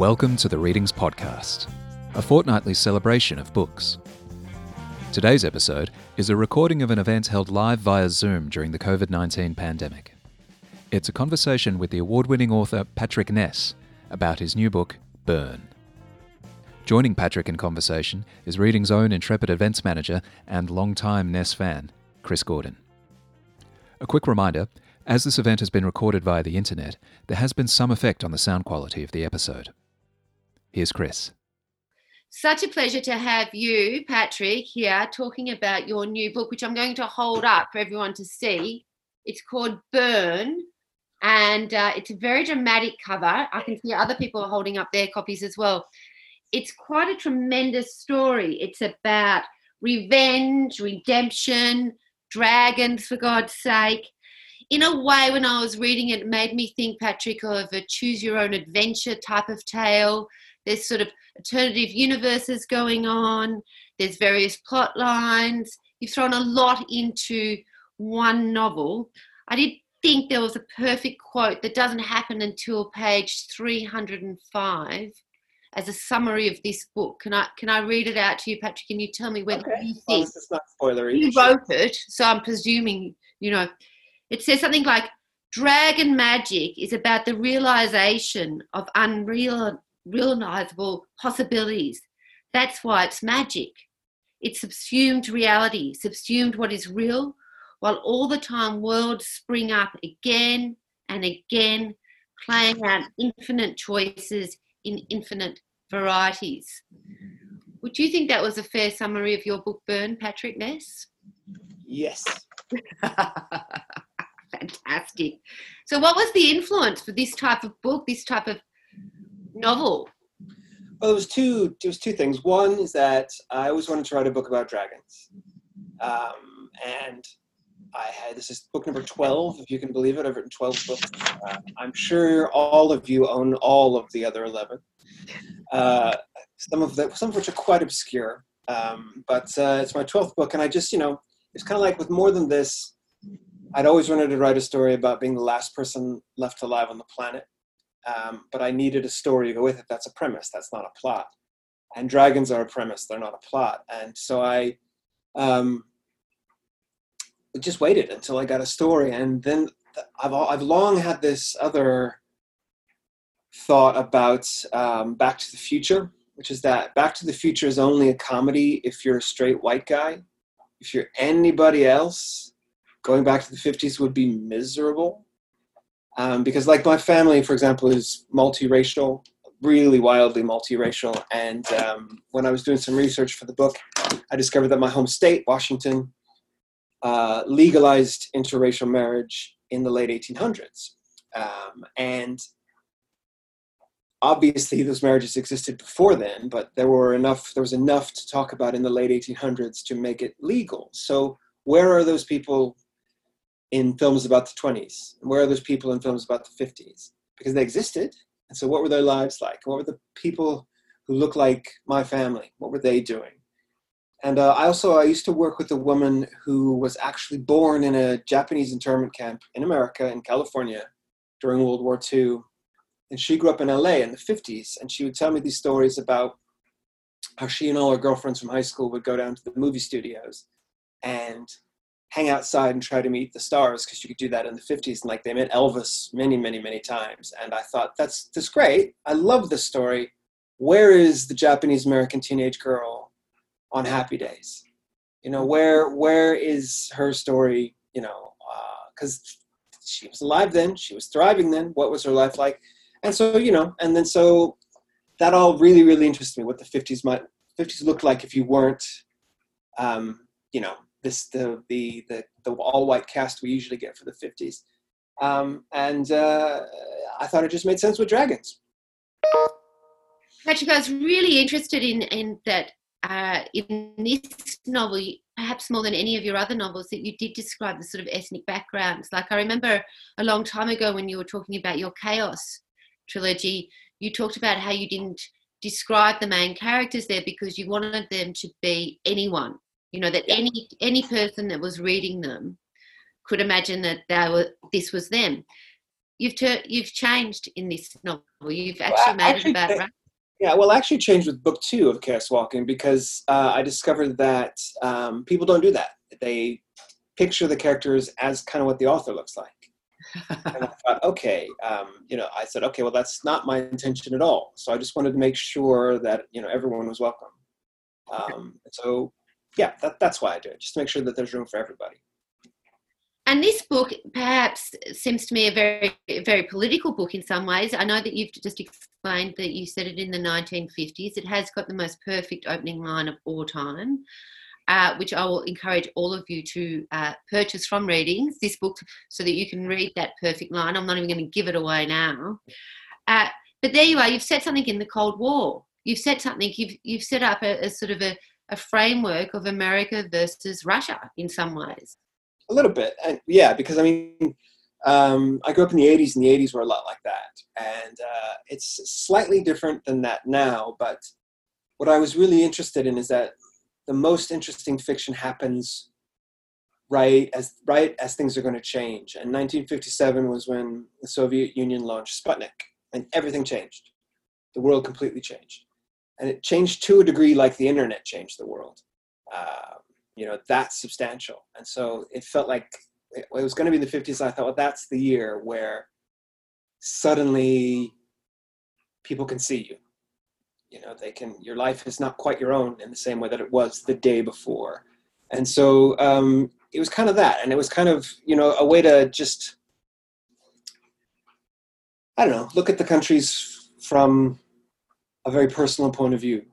Welcome to the Readings Podcast, a fortnightly celebration of books. Today's episode is a recording of an event held live via Zoom during the COVID 19 pandemic. It's a conversation with the award winning author Patrick Ness about his new book, Burn. Joining Patrick in conversation is Readings' own intrepid events manager and long-time Ness fan, Chris Gordon. A quick reminder as this event has been recorded via the internet, there has been some effect on the sound quality of the episode. Here's Chris. Such a pleasure to have you, Patrick, here talking about your new book, which I'm going to hold up for everyone to see. It's called Burn, and uh, it's a very dramatic cover. I can see other people are holding up their copies as well. It's quite a tremendous story. It's about revenge, redemption, dragons, for God's sake. In a way, when I was reading it, it made me think, Patrick, of a choose your own adventure type of tale there's sort of alternative universes going on. There's various plot lines. You've thrown a lot into one novel. I did think there was a perfect quote that doesn't happen until page 305 as a summary of this book. Can I can I read it out to you, Patrick? Can you tell me whether okay. you think this is not spoilery. you wrote it? So I'm presuming you know. It says something like Dragon magic is about the realization of unreal realizable possibilities. That's why it's magic. It subsumed reality, subsumed what is real, while all the time worlds spring up again and again, playing out infinite choices in infinite varieties. Would you think that was a fair summary of your book, Burn, Patrick Ness? Yes. Fantastic. So, what was the influence for this type of book, this type of novel? Well, there was two. There was two things. One is that I always wanted to write a book about dragons, um, and I had this is book number twelve, if you can believe it. I've written twelve books. Uh, I'm sure all of you own all of the other eleven. Uh, some of the some of which are quite obscure. Um, but uh, it's my twelfth book, and I just, you know, it's kind of like with more than this. I'd always wanted to write a story about being the last person left alive on the planet um, but I needed a story to go with it. That's a premise. That's not a plot. And dragons are a premise. They're not a plot. And so I um, just waited until I got a story. And then I've I've long had this other thought about um, Back to the Future, which is that Back to the Future is only a comedy if you're a straight white guy. If you're anybody else, going back to the 50s would be miserable um, because like my family for example is multiracial really wildly multiracial. And um, when i was doing some research for the book i discovered that my home state washington uh, legalized interracial marriage in the late 1800s um, and obviously those marriages existed before then but there were enough there was enough to talk about in the late 1800s to make it legal. So where are those people in films about the 20s? Where are those people in films about the 50s? Because they existed. And so, what were their lives like? What were the people who look like my family? What were they doing? And uh, I also I used to work with a woman who was actually born in a Japanese internment camp in America, in California, during World War II. And she grew up in LA in the 50s. And she would tell me these stories about how she and all her girlfriends from high school would go down to the movie studios and hang outside and try to meet the stars because you could do that in the 50s and like they met elvis many many many times and i thought that's that's great. I love this story. Where is the japanese american teenage girl on happy days? You know where where is her story you know because uh, she was alive then she was thriving then what was her life like? And so you know and then so that all really really interested me what the 50s might 50s looked like if you weren't um, you know this the the the, the all white cast we usually get for the 50s um, and uh, i thought it just made sense with dragons. Patrick i was really interested in in that uh, in this novel perhaps more than any of your other novels that you did describe the sort of ethnic backgrounds. Like i remember a long time ago when you were talking about your chaos trilogy you talked about how you didn't describe the main characters there because you wanted them to be anyone you know that any any person that was reading them could imagine that they were this was them you've ter- you've changed in this novel. You've actually well, made actually, it about right. Yeah, well, I actually changed with book two of Chaos Walking because uh, I discovered that um, people don't do that. They picture the characters as kind of what the author looks like. and I thought, okay, um, you know, I said, okay, well, that's not my intention at all. So I just wanted to make sure that you know everyone was welcome. Um, so yeah, that, that's why I do it, just to make sure that there's room for everybody. And this book perhaps seems to me a very, very political book in some ways. I know that you've just explained that you said it in the 1950s. It has got the most perfect opening line of all time. Uh, which I will encourage all of you to uh, purchase from Readings, this book, so that you can read that perfect line. I'm not even going to give it away now. Uh, but there you are, you've set something in the Cold War. You've set something, you've, you've set up a, a sort of a, a framework of America versus Russia in some ways. A little bit, and yeah, because I mean, um, I grew up in the '80s, and the '80s were a lot like that, and uh, it's slightly different than that now. But what I was really interested in is that the most interesting fiction happens right as right as things are going to change. And 1957 was when the Soviet Union launched Sputnik, and everything changed. The world completely changed, and it changed to a degree like the internet changed the world. Uh, you know that's substantial and so it felt like it, was going to be the 50s i thought well that's the year where suddenly people can see you you know they can your life is not quite your own in the same way that it was the day before and so um, it was kind of that and it was kind of you know a way to just i don't know look at the countries from a very personal point of view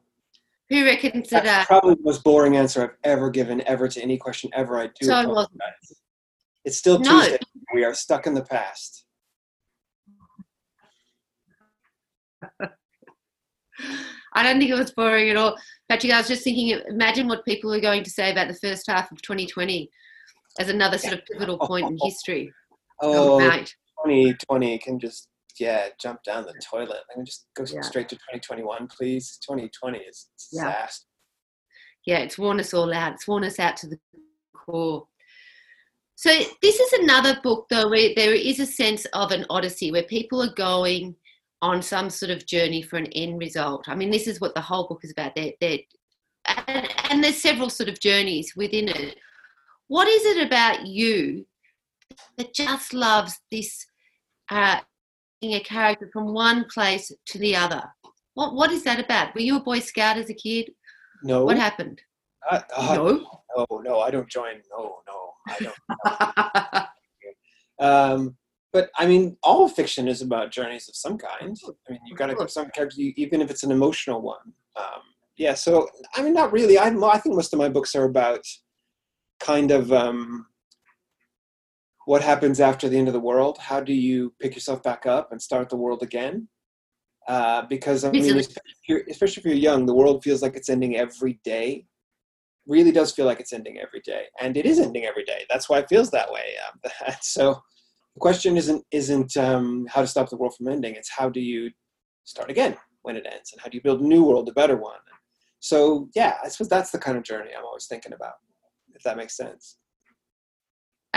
who reckons that? That's probably the most boring answer I've ever given ever to any question ever I do. So it wasn't. It's still no. Tuesday. We are stuck in the past. I don't think it was boring at all. Patrick, I was just thinking, imagine what people are going to say about the first half of 2020 as another sort of pivotal point in history. Oh, oh 2020 can just yeah, jump down the toilet. Let me just go yeah. straight to 2021, please. 2020 is disaster. Yeah. yeah, it's worn us all out. It's worn us out to the core. So this is another book, though, where there is a sense of an odyssey, where people are going on some sort of journey for an end result. I mean, this is what the whole book is about. They're, they're, and, and there's several sort of journeys within it. What is it about you that just loves this uh, a character from one place to the other. What what is that about? Were you a Boy Scout as a kid? No. What happened? Uh, uh, no. No, no, I don't join. No, no, I don't. um, but I mean, all fiction is about journeys of some kind. I mean, you've got to have some characters, even if it's an emotional one. Um, yeah. So I mean, not really. I I think most of my books are about kind of um, what happens after the end of the world? How do you pick yourself back up and start the world again? Uh, because I mean, especially if, you're, especially if, you're, young, the world feels like it's ending every day. Really does feel like it's ending every day, and it is ending every day. That's why it feels that way. Um, so, the question isn't isn't um, how to stop the world from ending. It's how do you start again when it ends, and how do you build a new world, a better one. So, yeah, I suppose that's the kind of journey I'm always thinking about. If that makes sense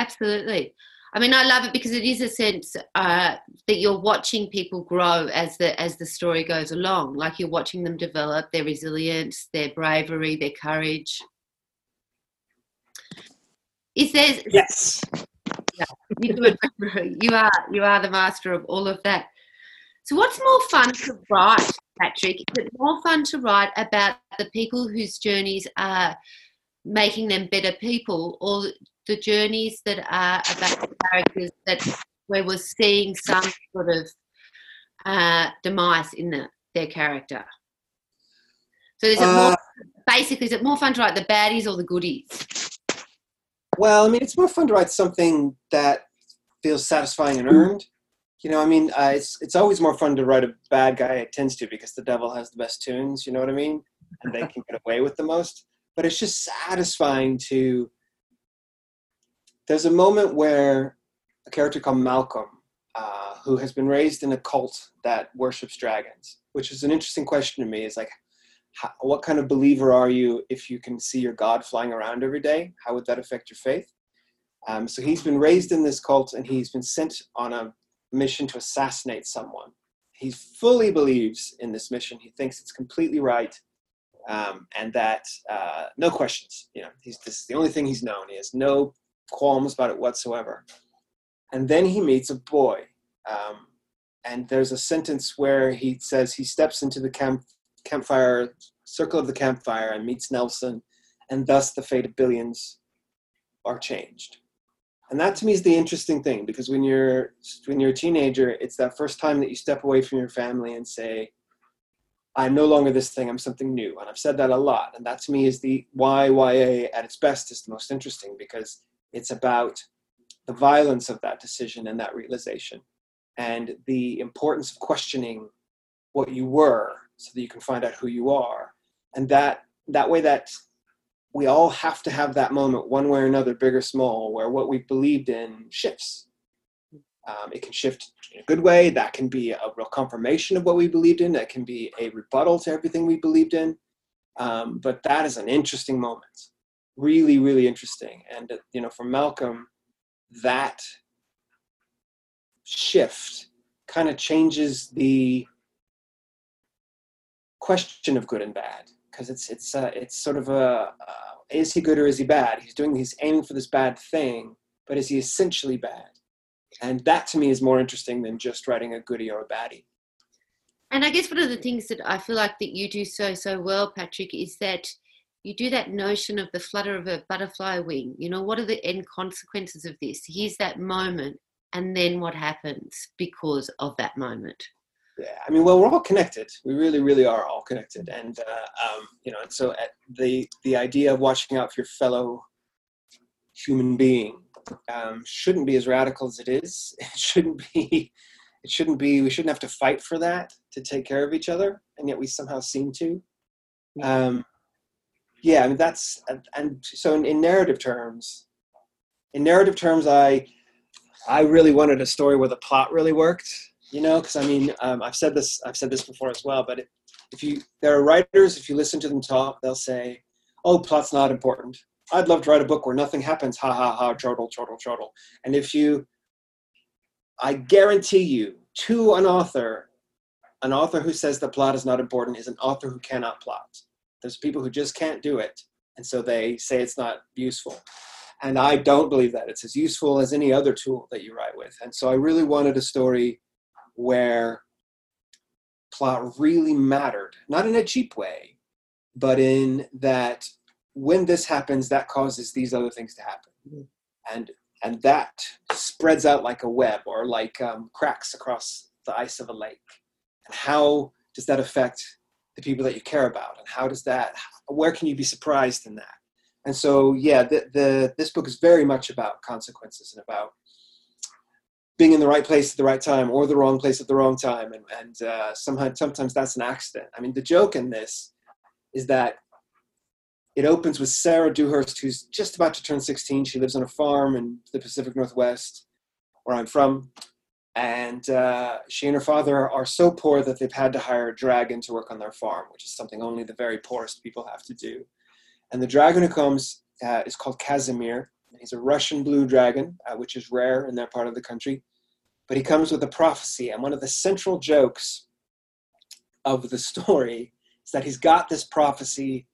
absolutely. I mean, I love it because it is a sense uh, that you're watching people grow as the as the story goes along. Like you're watching them develop their resilience, their bravery, their courage. Is there? Yes. Yeah, you, you are you are the master of all of that. So, what's more fun to write, Patrick? Is it more fun to write about the people whose journeys are making them better people, or the journeys that are about the characters that where we're seeing some sort of uh, demise in the, their character. So is it uh, more basically is it more fun to write the baddies or the goodies? Well, I mean, it's more fun to write something that feels satisfying and earned. You know, I mean, uh, it's it's always more fun to write a bad guy. It tends to because the devil has the best tunes. You know what I mean? And they can get away with the most. But it's just satisfying to there's a moment where a character called Malcolm, uh, who has been raised in a cult that worships dragons, which is an interesting question to me. Is like, how, what kind of believer are you if you can see your God flying around every day? How would that affect your faith? Um, so he's been raised in this cult, and he's been sent on a mission to assassinate someone. He fully believes in this mission. He thinks it's completely right, um, and that uh, no questions. You know, he's, this is the only thing he's known. He has no qualms about it whatsoever. And then he meets a boy, um, and there's a sentence where he says he steps into the camp campfire circle of the campfire and meets Nelson, and thus the fate of billions are changed and that to me is the interesting thing because when you're when you're a teenager it's that first time that you step away from your family and say i'm no longer this thing i'm something new and i've said that a lot and that to me is the why ya at its best is the most interesting because it's about the violence of that decision and that realization and the importance of questioning what you were so that you can find out who you are and that that way that we all have to have that moment, one way or another, big or small, where what we believed in shifts. Um, it can shift in a good way. That can be a real confirmation of what we believed in. That can be a rebuttal to everything we believed in. Um, but that is an interesting moment, really, really interesting. And uh, you know, for Malcolm, that shift kind of changes the question of good and bad because it's it's uh, it's sort of a uh, is he good or is he bad? He's doing he's aiming for this bad thing, but is he essentially bad? And that to me is more interesting than just writing a goody or a baddie. And I guess one of the things that I feel like that you do so so well, Patrick, is that you do that notion of the flutter of a butterfly wing. You know, what are the end consequences of this? Here's that moment, and then what happens because of that moment yeah, I mean, well, we're all connected. We really, really are all connected, and uh, um, you know, and so uh, the the idea of watching out for your fellow human being um, shouldn't be as radical as it is. It shouldn't be. It shouldn't be. We shouldn't have to fight for that to take care of each other, and yet we somehow seem to. Um, yeah, I mean that's and, and so in, in narrative terms, in narrative terms, I I really wanted a story where the plot really worked you know because i mean um, i've said this i've said this before as well but if you there are writers if you listen to them talk they'll say oh plot's not important. I'd love to write a book where nothing happens. Ha ha ha chortle chortle chortle. And if you i guarantee you to an author an author who says the plot is not important is an author who cannot plot there's people who just can't do it and so they say it's not useful and i don't believe that it's as useful as any other tool that you write with and so i really wanted a story where plot really mattered, not in a cheap way, but in that when this happens, that causes these other things to happen. Mm-hmm. And and that spreads out like a web or like um, cracks across the ice of a lake. And how does that affect the people that you care about? And how does that, where can you be surprised in that? And so, yeah, the, the, this book is very much about consequences and about being in the right place at the right time or the wrong place at the wrong time and, and uh, sometimes, sometimes that's an accident i mean the joke in this is that it opens with sarah dewhurst who's just about to turn 16 she lives on a farm in the pacific northwest where i'm from and uh, she and her father are so poor that they've had to hire a dragon to work on their farm which is something only the very poorest people have to do and the dragon who comes uh, is called Kazimir He's a Russian blue dragon, uh, which is rare in that part of the country but he comes with a prophecy. And one of the central jokes of the story is that he's got this prophecy,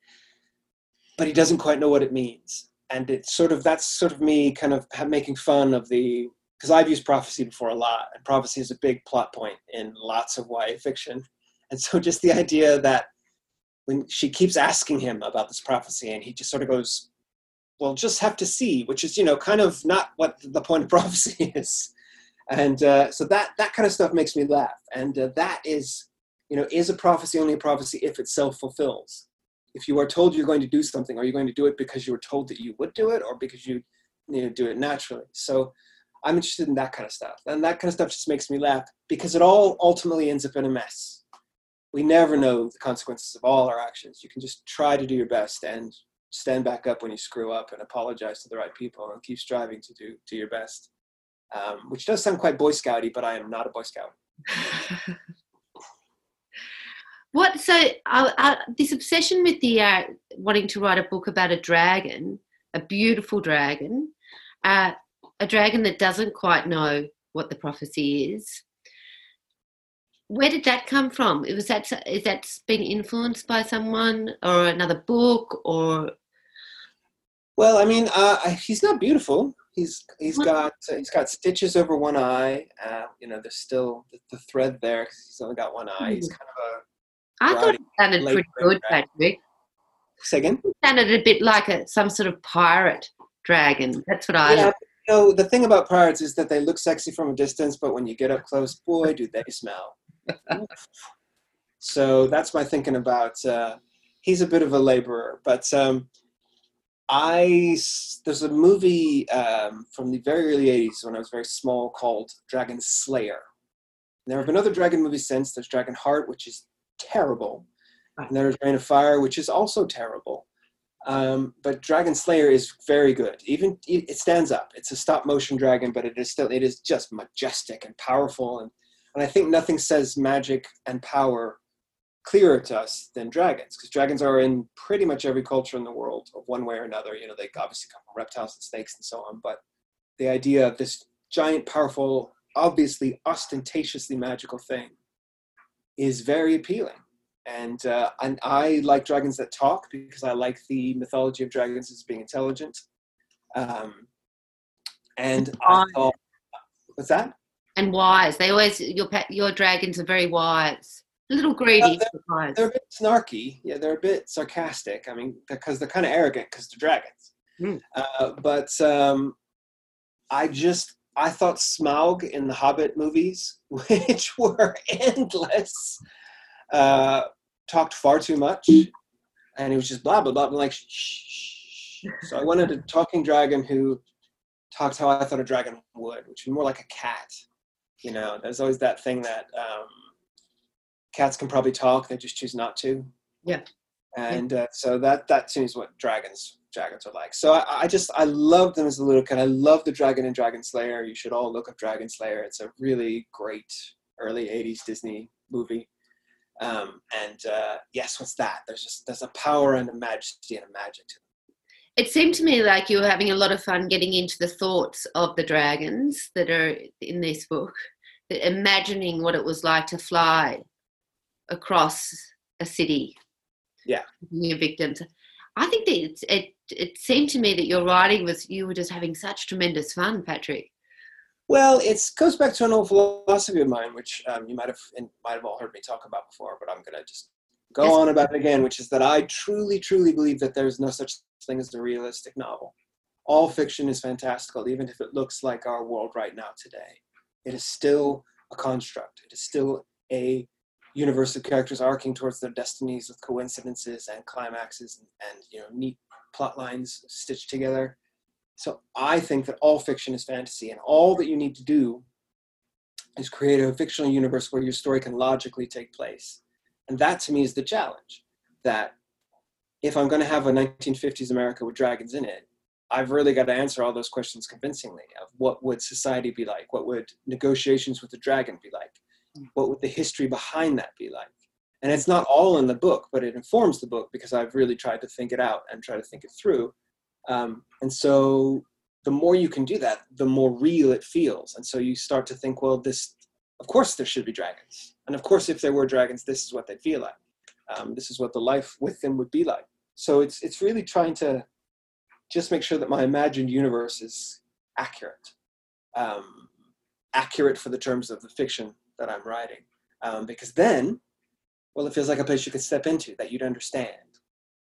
but he doesn't quite know what it means. And it's sort of that's sort of me kind of making fun of the because I've used prophecy before a lot, and prophecy is a big plot point in lots of YA fiction. And so just the idea that when she keeps asking him about this prophecy, and he just sort of goes, "Well, just have to see," which is you know kind of not what the point of prophecy is. And uh, so that that kind of stuff makes me laugh. And uh, that is you know is a prophecy only a prophecy if it self-fulfills? If you are told you're going to do something are you going to do it because you were told that you would do it or because you, you know, do it naturally? So i'm interested in that kind of stuff. And that kind of stuff just makes me laugh because it all ultimately ends up in a mess. We never know the consequences of all our actions. You can just try to do your best and stand back up when you screw up and apologize to the right people and keep striving to do do your best um, which does sound quite Boy Scouty, but I am not a Boy Scout. what so uh, uh, this obsession with the uh, wanting to write a book about a dragon, a beautiful dragon, uh, a dragon that doesn't quite know what the prophecy is. Where did that come from? Was that is that been influenced by someone or another book or? Well, I mean, uh, he's not beautiful. He's he's got uh, he's got stitches over one eye. Uh, you know, there's still the, the thread there because he's only got one eye. He's hmm. kind of a. I thought it sounded pretty good, Patrick. Say again. It sounded a bit like a some sort of pirate dragon. That's what I. Yeah, you know, the thing about pirates is that they look sexy from a distance, but when you get up close, boy, do they smell. so that's my thinking about. Uh, he's a bit of a laborer, but um, I there's a movie um, from the very early '80s when I was very small called Dragon Slayer. There have been other dragon movies since. There's Dragon Heart, which is terrible, and there's Reign of Fire, which is also terrible. Um, but Dragon Slayer is very good. Even it stands up. It's a stop motion dragon, but it is still it is just majestic and powerful. And and I think nothing says magic and power clearer to us than dragons, because dragons are in pretty much every culture in the world, of one way or another. You know, they obviously come from reptiles and snakes and so on. But the idea of this giant, powerful, obviously ostentatiously magical thing is very appealing and uh, and I like dragons that talk because I like the mythology of dragons as being intelligent. Um, and I thought, what's that? And wise. They always your your dragons are very wise. A little greedy. they're, they're, a bit snarky. Yeah, they're a bit sarcastic. I mean, because they're kind of arrogant because they're dragons. Mm. Uh, but um, I just I thought Smaug in the Hobbit movies, which were endless, uh, talked far too much, and he was just blah blah blah. I'm like, shh, shh. so I wanted a talking dragon who talked how I thought a dragon would, which was more like a cat. You know, there's always that thing that um, cats can probably talk; they just choose not to. Yeah. And uh, so that that seems what dragons dragons are like. So I, I, just I love them as a little kid. I love the Dragon and Dragon Slayer. You should all look up Dragon Slayer. It's a really great early '80s Disney movie. Um, and uh, yes, what's that? There's just there's a power and a majesty and a magic to them. It seemed to me like you were having a lot of fun getting into the thoughts of the dragons that are in this book, imagining what it was like to fly across a city. Yeah, your victims. I think that it, it it seemed to me that your writing was you were just having such tremendous fun, Patrick. Well, it goes back to an old philosophy of mine, which um, you might have might have all heard me talk about before, but I'm going to just go yes. on about it again, which is that I truly, truly believe that there's no such thing as a realistic novel. All fiction is fantastical, even if it looks like our world right now today. It is still a construct. It is still a universe of characters arcing towards their destinies with coincidences and climaxes and, and you know neat plot lines stitched together. So I think that all fiction is fantasy, and all that you need to do is create a fictional universe where your story can logically take place. And that to me is the challenge. That if I'm going to have a 1950s America with dragons in it, I've really got to answer all those questions convincingly of what would society be like? What would negotiations with the dragon be like? Hmm. What would the history behind that be like? And it's not all in the book, but it informs the book because I've really tried to think it out and try to think it through. Um, and so the more you can do that, the more real it feels. And so you start to think, well, this, of course, there should be dragons. And of course, if there were dragons, this is what they'd feel like. Um, this is what the life with them would be like. So it's, it's really trying to just make sure that my imagined universe is accurate. Um, accurate for the terms of the fiction that I'm writing. Um, because then, well, it feels like a place you could step into that you'd understand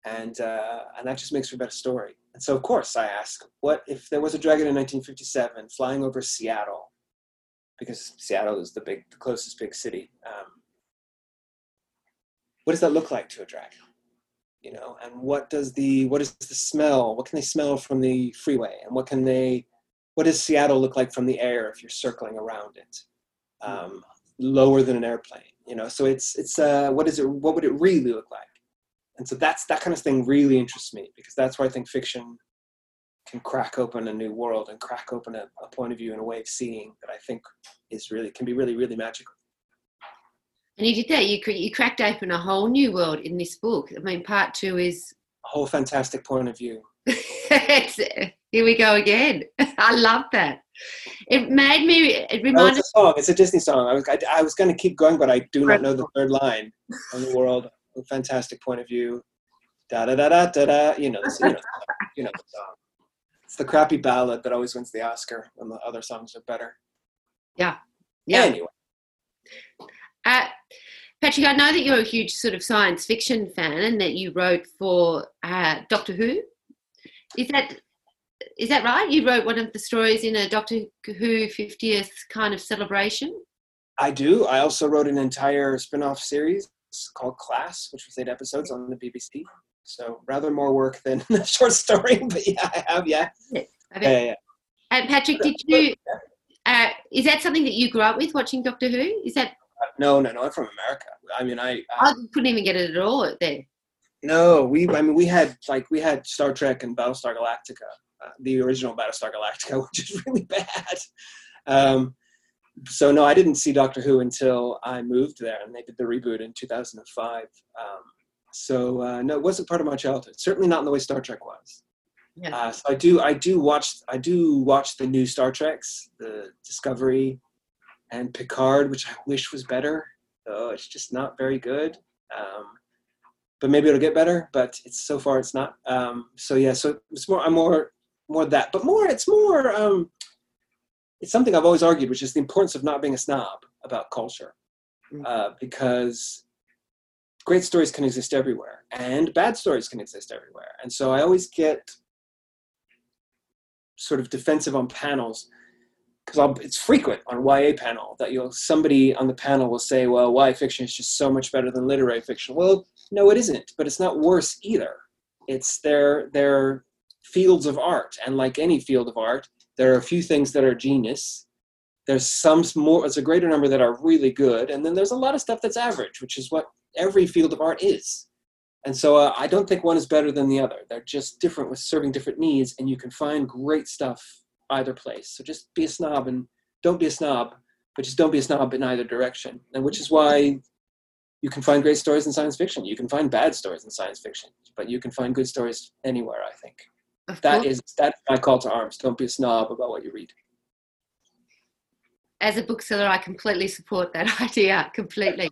and uh, and that just makes for a better story. And so, of course, I ask, what if there was a dragon in 1957 flying over Seattle, because Seattle is the big, the closest big city. Um, what does that look like to a dragon? You know, and what does the what is the smell? What can they smell from the freeway? And what can they? What does Seattle look like from the air if you're circling around it? Um, lower than an airplane, you know. So it's it's uh, what is it? What would it really look like? And so that's that kind of thing really interests me because that's where I think fiction can crack open a new world and crack open a, a point of view and a way of seeing that I think is really can be really really magical. And you did that. You you cracked open a whole new world in this book. I mean, part two is a whole fantastic point of view. Here we go again. I love that. It made me. It Oh, it's reminded. a song. It's a Disney song. I was I, I was going to keep going, but I do not know the third line on the world. A fantastic point of view. Da da da da da da. You know, you know, you know the song. It's the crappy ballad that always wins the Oscar when the other songs are better. Yeah. Yeah. Anyway, Uh, Patrick, I know that you're a huge sort of science fiction fan, and that you wrote for uh, Doctor Who. Is that is that right? You wrote one of the stories in a Doctor Who 50th kind of celebration. I do. I also wrote an entire spin-off series called Class, which was eight episodes on the BBC. So rather more work than a short story, but yeah, I have. Yeah, yeah, yeah. yeah. And Patrick, did you? Uh, is that something that you grew up with watching Doctor Who? Is that No, no, no. I'm from America. I mean, I, I I couldn't even get it at all there. no. We, I mean, we had like we had Star Trek and Battlestar Galactica, uh, the original Battlestar Galactica, which is really bad. Um, so no, I didn't see Doctor Who until I moved there, and they did the reboot in 2005. Um, so uh, no, it wasn't part of my childhood. Certainly not in the way Star Trek was. Yeah. Uh, so I do, I do watch, I do watch the new Star Treks, the Discovery, and Picard, which I wish was better. Though it's just not very good. Um, but maybe it'll get better. But it's so far it's not. Um, so yeah, so it's more, I'm more, more that, but more, it's more. It's something I've always argued, which is the importance of not being a snob about culture, Mm. uh, because great stories can exist everywhere, and bad stories can exist everywhere. And so I always get sort of defensive on panels because it's frequent on YA panel that you'll somebody on the panel will say, "Well, YA fiction is just so much better than literary fiction." Well, no, it isn't, but it's not worse either. It's their their fields of art, and like any field of art, there are a few things that are genius. There's some more. It's a greater number that are really good, and then there's a lot of stuff that's average, which is what every field of art is. And so uh, I don't think one is better than the other. They're just different with serving different needs, and you can find great stuff either place. So just be a snob and don't be a snob, but just don't be a snob in either direction. And which is why you can find great stories in science fiction. You can find bad stories in science fiction, but you can find good stories anywhere. I think Of that is that's my call to arms. Don't be a snob about what you read. as a bookseller, I completely support that idea completely.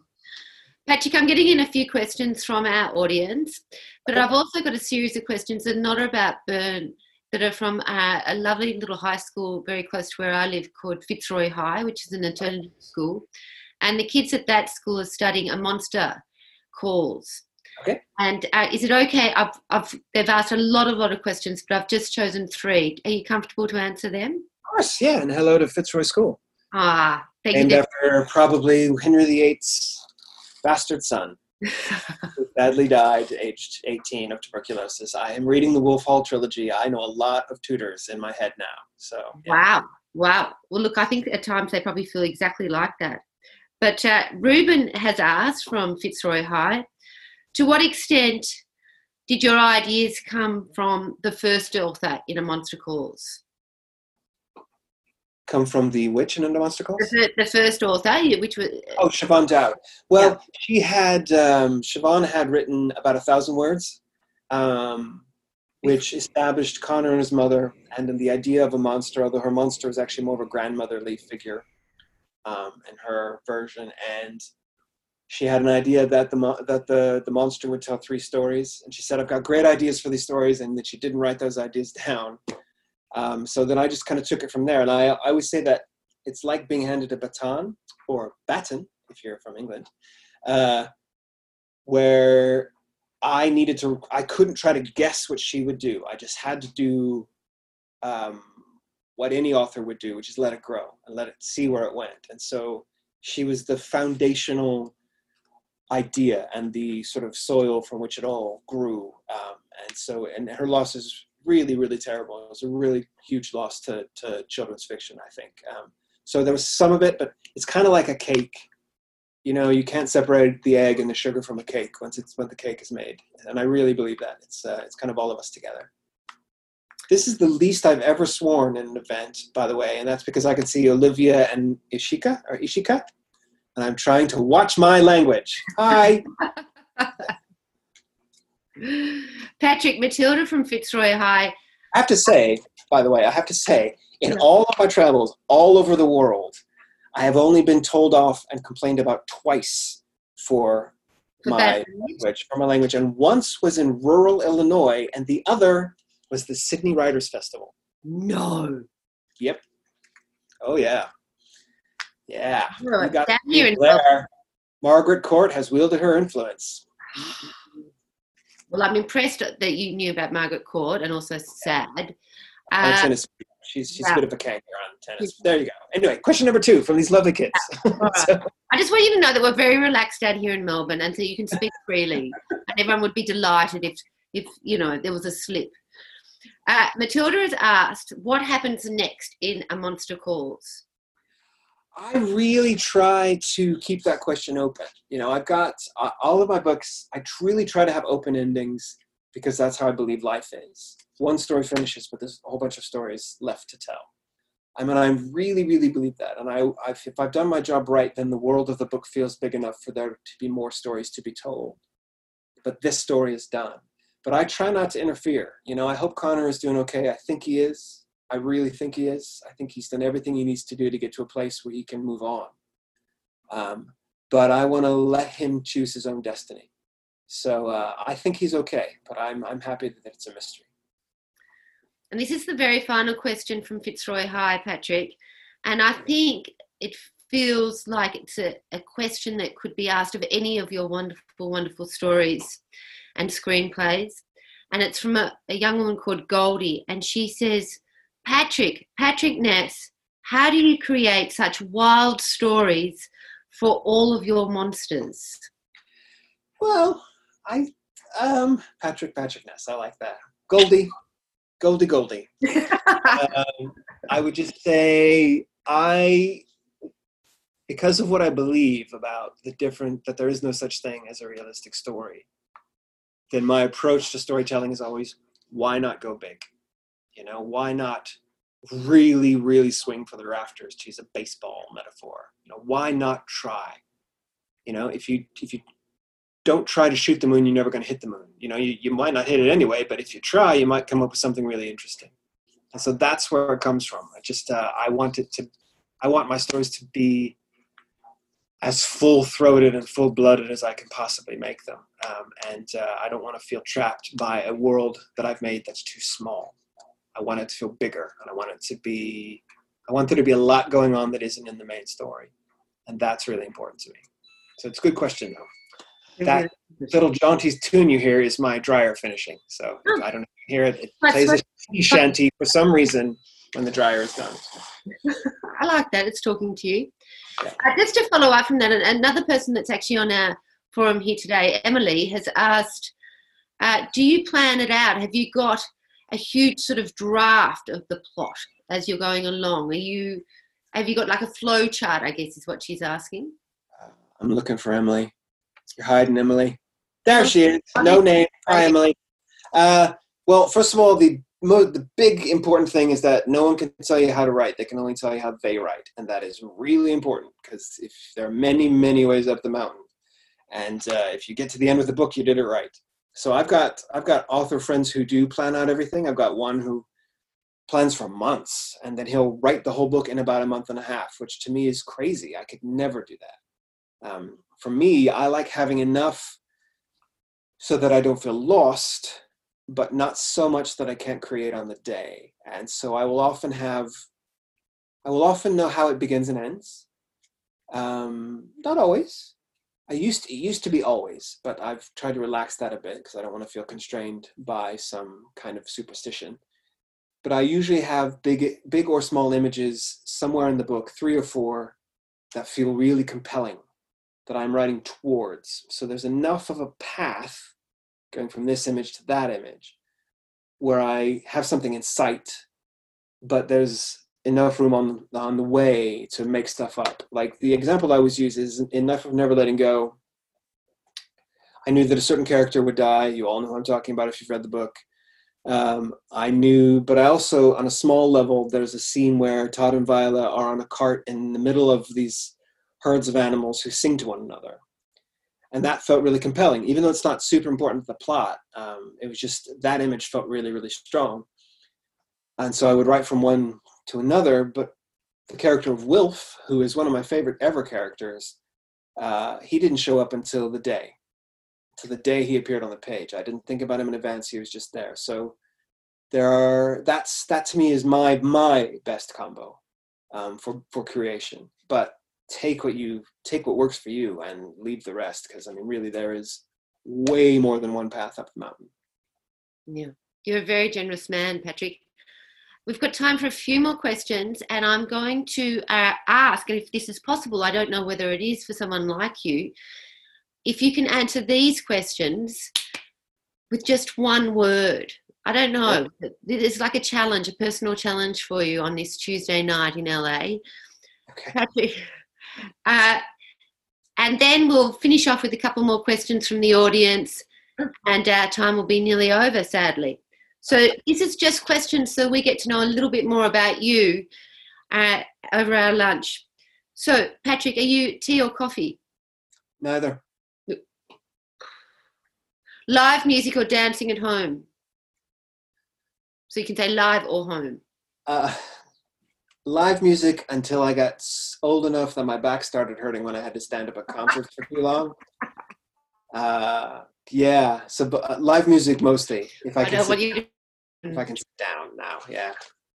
Patrick, I'm getting in a few questions from our audience, but I've also got a series of questions that are not about Burn, that are from uh, a lovely little high school very close to where I live called Fitzroy High, which is an alternative school. And the kids at that school are studying a monster calls. Okay. And uh, is it okay? I've, I've, they've asked a lot, a lot of questions, but I've just chosen three. Are you comfortable to answer them? Of course, yeah. And hello to Fitzroy School, Ah, thank named you. after probably Henry VIII's bastard son. who sadly died aged 18 of tuberculosis. I am reading the Wolf Hall trilogy. I know a lot of Tudors in my head now. So, yeah. Wow. Wow. Well, look, I think at times they probably feel exactly like that. But uh, Ruben has asked from Fitzroy High to what extent did your ideas come from the first author in A Monster Calls? come from the Witch in Under Monster Calls? The, the first author, which was. Oh, Siobhan Dowd. Well, she had, um, Siobhan had written about a thousand words, um, which established Connor and his mother and then the idea of a monster, although her monster was actually more of a grandmotherly figure um, in her version. And she had an idea that the that the, the monster would tell three stories. And she said, I've got great ideas for these stories, and that she didn't write those ideas down. Um, so then I just kind of took it from there. And I, I always say that it's like being handed a baton or baton if you're from England, uh, where I needed to, I couldn't try to guess what she would do. I just had to do um, what any author would do, which is let it grow and let it see where it went. And so she was the foundational idea and the sort of soil from which it all grew. Um, and so, and her loss is really, really terrible. It was a really huge loss to, to children's fiction, I think. Um, so there was some of it, but it's kind of like a cake. You know, you can't separate the egg and the sugar from a cake once it's when the cake is made, and I really believe that it's uh, it's kind of all of us together. This is the least I've ever sworn in an event, by the way, and that's because I can see Olivia and Ishika or Ishika, and I'm trying to watch my language. Hi. Patrick, Matilda from Fitzroy High. I have to say, by the way, I have to say, In all of my travels, all over the world, I have only been told off and complained about twice for For my language. language, for my language, and once was in rural Illinois, and the other was the Sydney Writers Festival. No. Yep. Oh yeah, yeah. We got in there. Margaret Court has wielded her influence. Well, I'm impressed that you knew about Margaret Court and also sad. Uh, tennis. She's she's yeah. a bit of a kangaroo on tennis. There you go. Anyway, question number two from these lovely kids. right. So- I just want you to know that we're very relaxed out here in Melbourne, and so you can speak freely, and everyone would be delighted if, if you know, there was a slip. Uh, Matilda has asked, "What happens next in A Monster Calls?" I really try to keep that question open. You know, I've got uh, all of my books. I tr- really try to have open endings because that's how I believe life is. One story finishes, but there's a whole bunch of stories left to tell. I mean, I really, really believe that. And I, I've, if I've done my job right, then the world of the book feels big enough for there to be more stories to be told. But this story is done. But I try not to interfere. You know, I hope Connor is doing okay. I think he is. I really think he is. I think he's done everything he needs to do to get to a place where he can move on. Um, but I want to let him choose his own destiny. So uh, I think he's okay, but I'm I'm happy that it's a mystery. And this is the very final question from Fitzroy High, Patrick. And I think it feels like it's a, a question that could be asked of any of your wonderful, wonderful stories and screenplays. And it's from a, a young woman called Goldie. And she says, Patrick, Patrick Ness, how do you create such wild stories for all of your monsters? Well, I um Patrick Patrick Ness, I like that. Goldie, Goldie Goldie. um, I would just say I, because of what I believe about the different that there is no such thing as a realistic story. Then my approach to storytelling is always why not go big? You know, why not really, really swing for the rafters? To use a baseball metaphor, you know, why not try? You know, if you if you don't try to shoot the moon, you're never going to hit the moon. You know, you, you might not hit it anyway, but if you try, you might come up with something really interesting. And so that's where it comes from. I just uh, I want it to, I want my stories to be as full throated and full blooded as I can possibly make them. Um, and uh, I don't want to feel trapped by a world that I've made that's too small. I want it to feel bigger, and I want it to be, I want there to be a lot going on that isn't in the main story, and that's really important to me. So it's a good question though. That little jaunty tune you hear is my dryer finishing. So Oh. I don't know if you hear it. It That's plays a shanty for some reason when the dryer is done. I like that. It's talking to you. Yeah. Uh, just to follow up from that, another person that's actually on our forum here today, Emily, has asked uh, Do you plan it out? Have you got a huge sort of draft of the plot as you're going along? Are you. Have you got like a flow chart? I guess is what she's asking. Uh, I'm looking for Emily. You're hiding, Emily. There she is. No name. Hi, Emily. Uh, well, first of all, the mo- the big important thing is that no one can tell you how to write. They can only tell you how they write, and that is really important because if there are many, many ways up the mountain, and uh, if you get to the end of the book, you did it right. So I've got I've got author friends who do plan out everything. I've got one who plans for months, and then he'll write the whole book in about a month and a half, which to me is crazy. I could never do that. Um, for me, I like having enough so that I don't feel lost, but not so much that I can't create on the day. And so I will often have, I will often know how it begins and ends. Um, not always. I used to, it used to be always, but I've tried to relax that a bit because I don't want to feel constrained by some kind of superstition. But I usually have big, big or small images somewhere in the book, three or four, that feel really compelling that I'm writing towards. So there's enough of a path going from this image to that image where I have something in sight, but there's enough room on on the way to make stuff up. Like the example I always use is The Knife of Never Letting Go. I knew that a certain character would die. You all know who I'm talking about if you've read the book. Um, I knew, but I also, on a small level, there's a scene where Todd and Viola are on a cart in the middle of these herds of animals who sing to one another. And that felt really compelling, even though it's not super important to the plot. Um, it was just that image felt really, really strong. And so I would write from one to another, but the character of Wilf, who is one of my favorite ever characters, uh, he didn't show up until the day, to the day he appeared on the page. I didn't think about him in advance; he was just there. So there are that's that to me is my my best combo um, for for creation. But take what you take what works for you and leave the rest because I mean, really, there is way more than one path up the mountain. Yeah, you're a very generous man, Patrick. We've got time for a few more questions, and I'm going to uh, ask, and if this is possible, I don't know whether it is for someone like you, if you can answer these questions with just one word. I don't know. It's like a challenge, a personal challenge for you on this Tuesday night in LA. Okay. Uh, and then we'll finish off with a couple more questions from the audience, and our time will be nearly over, sadly. So this is just questions so we get to know a little bit more about you uh, over our lunch. So, Patrick, are you tea or coffee? Neither. Live music or dancing at home? So you can say live or home. Uh, live music until I got old enough that my back started hurting when I had to stand up at concerts for too long. Uh, yeah, so uh, live music mostly. If I, I can, sit, you... if I can sit down now, yeah.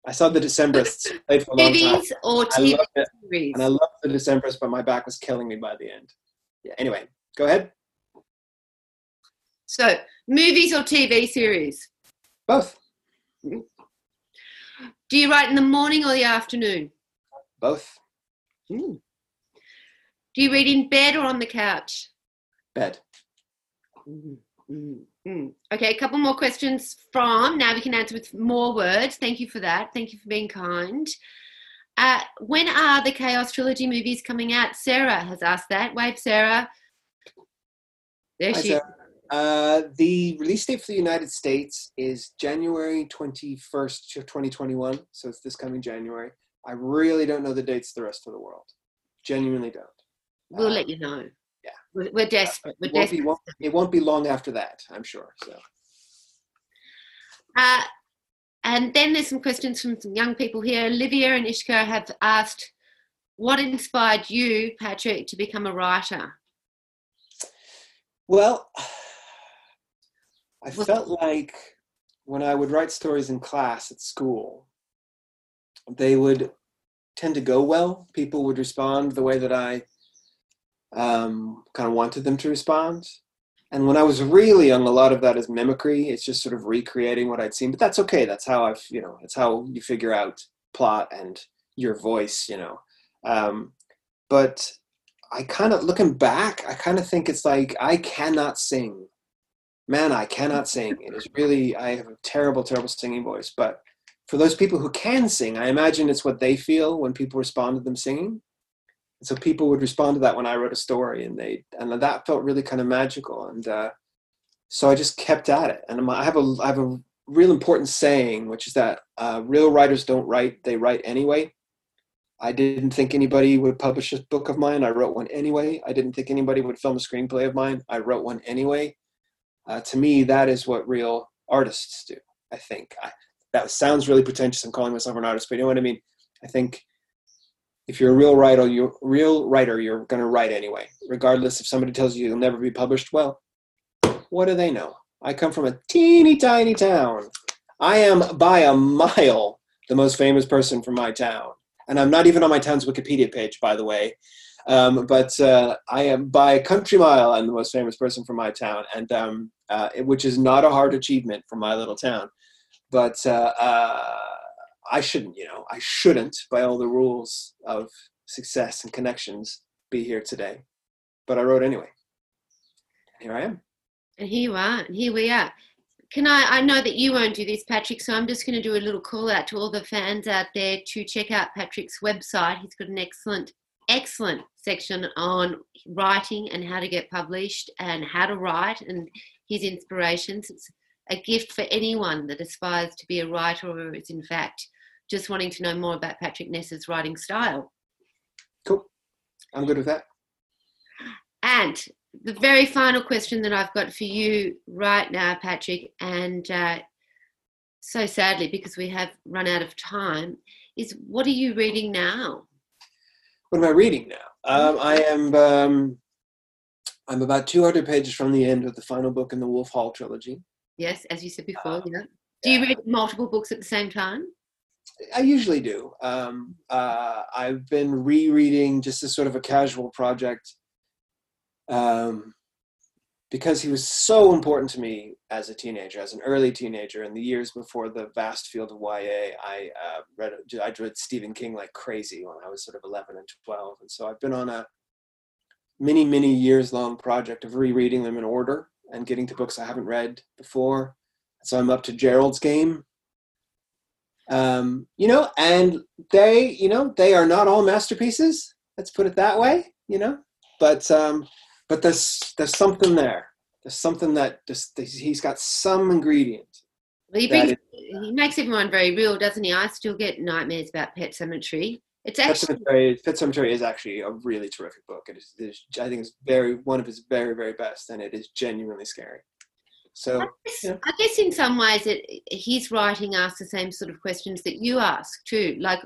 I saw the Decemberists played for a long time. or TV I series. And I loved the Decemberists, but my back was killing me by the end. Yeah. Anyway, go ahead. So, movies or TV series? Both. Mm-hmm. Do you write in the morning or the afternoon? Both. Mm. Do you read in bed or on the couch? Bed. Mm-hmm. Okay, a couple more questions from. Now we can answer with more words. Thank you for that. Thank you for being kind. Uh, when are the Chaos Trilogy movies coming out? Sarah has asked that. Wave, Sarah. There Hi, she Sarah. Uh, the release date for the United States is January 21st, 2021. So it's this coming January. I really don't know the dates the rest of the world. Genuinely don't. We'll um, let you know. We're, desperate. We're it, won't desperate. Be, won't, it won't be long after that, I'm sure. So. Uh, and then there's some questions from some young people here. Olivia and Ishka have asked, what inspired you, Patrick, to become a writer? Well, I felt like when I would write stories in class at school, they would tend to go well. People would respond the way that I um, kind of wanted them to respond. And when I was really young, a lot of that is mimicry. It's just sort of recreating what I'd seen. But that's okay. That's how I've, you know, it's how you figure out plot and your voice, you know. Um, but I kind of, looking back, I kind of think it's like I cannot sing man, I cannot sing. It is really, I have a terrible, terrible singing voice. But for those people who can sing, I imagine it's what they feel when people respond to them singing. So people would respond to that when I wrote a story, and they and that felt really kind of magical. And uh, so I just kept at it. And I have a I have a real important saying, which is that uh, real writers don't write; they write anyway. I didn't think anybody would publish a book of mine. I wrote one anyway. I didn't think anybody would film a screenplay of mine. I wrote one anyway uh, to me, that is what real artists do. I think I, that sounds really pretentious. I'm calling myself an artist, but you know what I mean. I think if you're a real writer, you're real writer, you're going to write anyway, regardless if somebody tells you you'll never be published. Well, what do they know? I come from a teeny tiny town. I am by a mile the most famous person from my town, and I'm not even on my town's Wikipedia page, by the way. Um, but uh, I am by a country mile. I'm the most famous person from my town, and um, uh, which is not a hard achievement for my little town. But uh, uh, I shouldn't, you know, I shouldn't, by all the rules of success and connections, be here today. But I wrote anyway. Here I am. And here you are, and here we are. Can I? I know that you won't do this, Patrick, so I'm just going to do a little call out to all the fans out there to check out Patrick's website. He's got an excellent excellent section on writing and how to get published and how to write and his inspirations. It's a gift for anyone that aspires to be a writer or is in fact just wanting to know more about Patrick Ness's writing style. Cool. I'm good with that. And the very final question that I've got for you right now, Patrick, and uh, so sadly, because we have run out of time, is what are you reading now? What am I reading now? Um, I am. Um, I'm about 200 pages from the end of the final book in the Wolf Hall trilogy. Yes, as you said before. Uh, yeah. Do you read multiple books at the same time? I usually do. Um, uh, I've been rereading just as sort of a casual project um, because he was so important to me as a teenager, as an early teenager, in the years before the vast field of YA. I uh, read I read Stephen King like crazy when I was sort of 11 and 12, and so I've been on a many many years long project of rereading them in order and getting to books I haven't read before. So I'm up to Gerald's Game. Um, you know, and they, you know, they are not all masterpieces. Let's put it that way. You know, but um, but there's there's something there. There's something that just he's got some ingredient. Well, he, brings, he makes everyone very real, doesn't he? I still get nightmares about Pet cemetery It's actually Pet Cemetery, Pet Sematary is actually a really terrific book. It is, it is, I think it's very one of his very very best, and it is genuinely scary. So I guess, yeah. I guess in some ways, it, his writing asks the same sort of questions that you ask too, like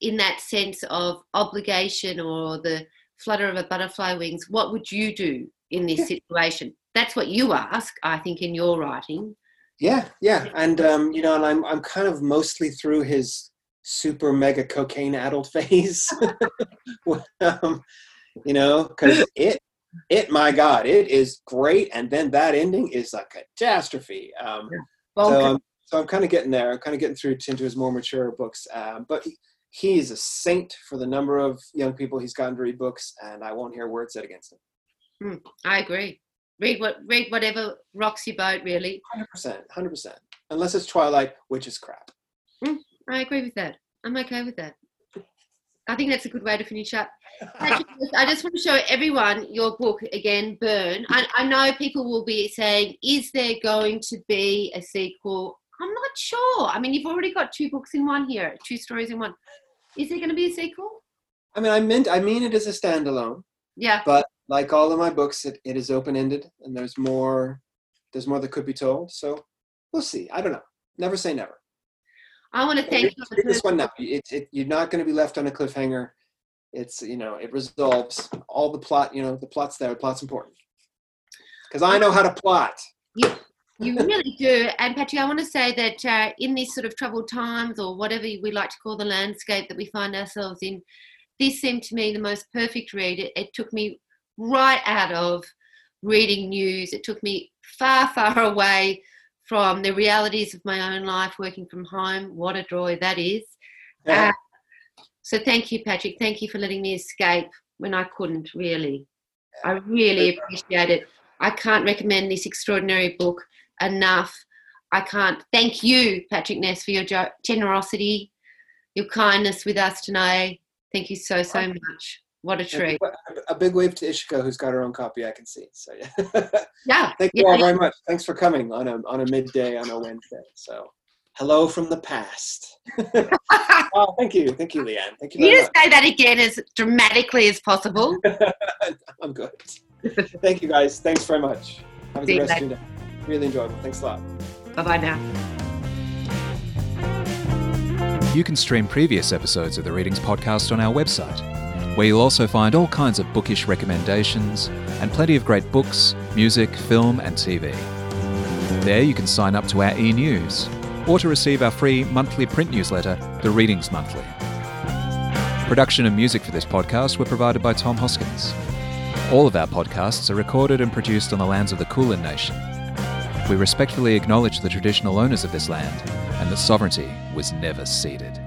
in that sense of obligation or the flutter of a butterfly wings. What would you do in this yeah. situation? That's what you ask, I think, in your writing. Yeah, yeah, and um, you know, and I'm I'm kind of mostly through his super mega cocaine adult phase. um, you know, because it it my god it is great and then that ending is a catastrophe. Um, well, so, I'm, so i'm kind of getting there. I'm kind of getting through into his more mature books um, but he, he is a saint for the number of young people he's gotten to read books and i won't hear words said against him. Hmm, i agree. Read what read whatever rocks your boat really. 100% 100% unless it's twilight which is crap. Mm, i agree with that. I'm okay with that i think that's a good way to finish up I just want to show everyone your book again, Burn. I, I, know people will be saying, is there going to be a sequel? I'm not sure. I mean, you've already got two books in one here, two stories in one. Is there going to be a sequel? I mean, I meant I mean it as a standalone. Yeah. But like all of my books, it, it is open ended, and there's more. There's more that could be told. So we'll see. I don't know. Never say never. I want to thank you. This. one now. It, it, you're not going to be left on a cliffhanger. It's you know it resolves all the plot you know the plot's there the plot's important. Because i know how to plot. You, you really do. And patrick i want to say that uh, in these sort of troubled times or whatever we like to call the landscape that we find ourselves in this seemed to me the most perfect read. It, it took me right out of reading news. It took me far far away from the realities of my own life working from home what a joy that is yeah. uh, so thank you, Patrick. Thank you for letting me escape when I couldn't really. I really appreciate it. I can't recommend this extraordinary book enough. I can't thank you, Patrick Ness, for your generosity, your kindness with us tonight. Thank you so, so much. What a treat. A big wave to Ishika, who's got her own copy, I can see. So, yeah. yeah. Thank you yeah. all very much. Thanks for coming on a, on a midday on a Wednesday. So, hello from the past. oh, thank you. Thank you, Leanne. Thank you. you just say that again as dramatically as possible. I'm good. Thank you, guys. Thanks very much. Have a good rest of your day. Really enjoyable. Thanks a lot. Bye bye now. You can stream previous episodes of the Readings Podcast on our website, where you'll also find all kinds of bookish recommendations and plenty of great books, music, film, and TV. There you can sign up to our e news or to receive our free monthly print newsletter, The Readings Monthly. Production and music for this podcast were provided by Tom Hoskins. All of our podcasts are recorded and produced on the lands of the Kulin Nation. We respectfully acknowledge the traditional owners of this land and that sovereignty was never ceded.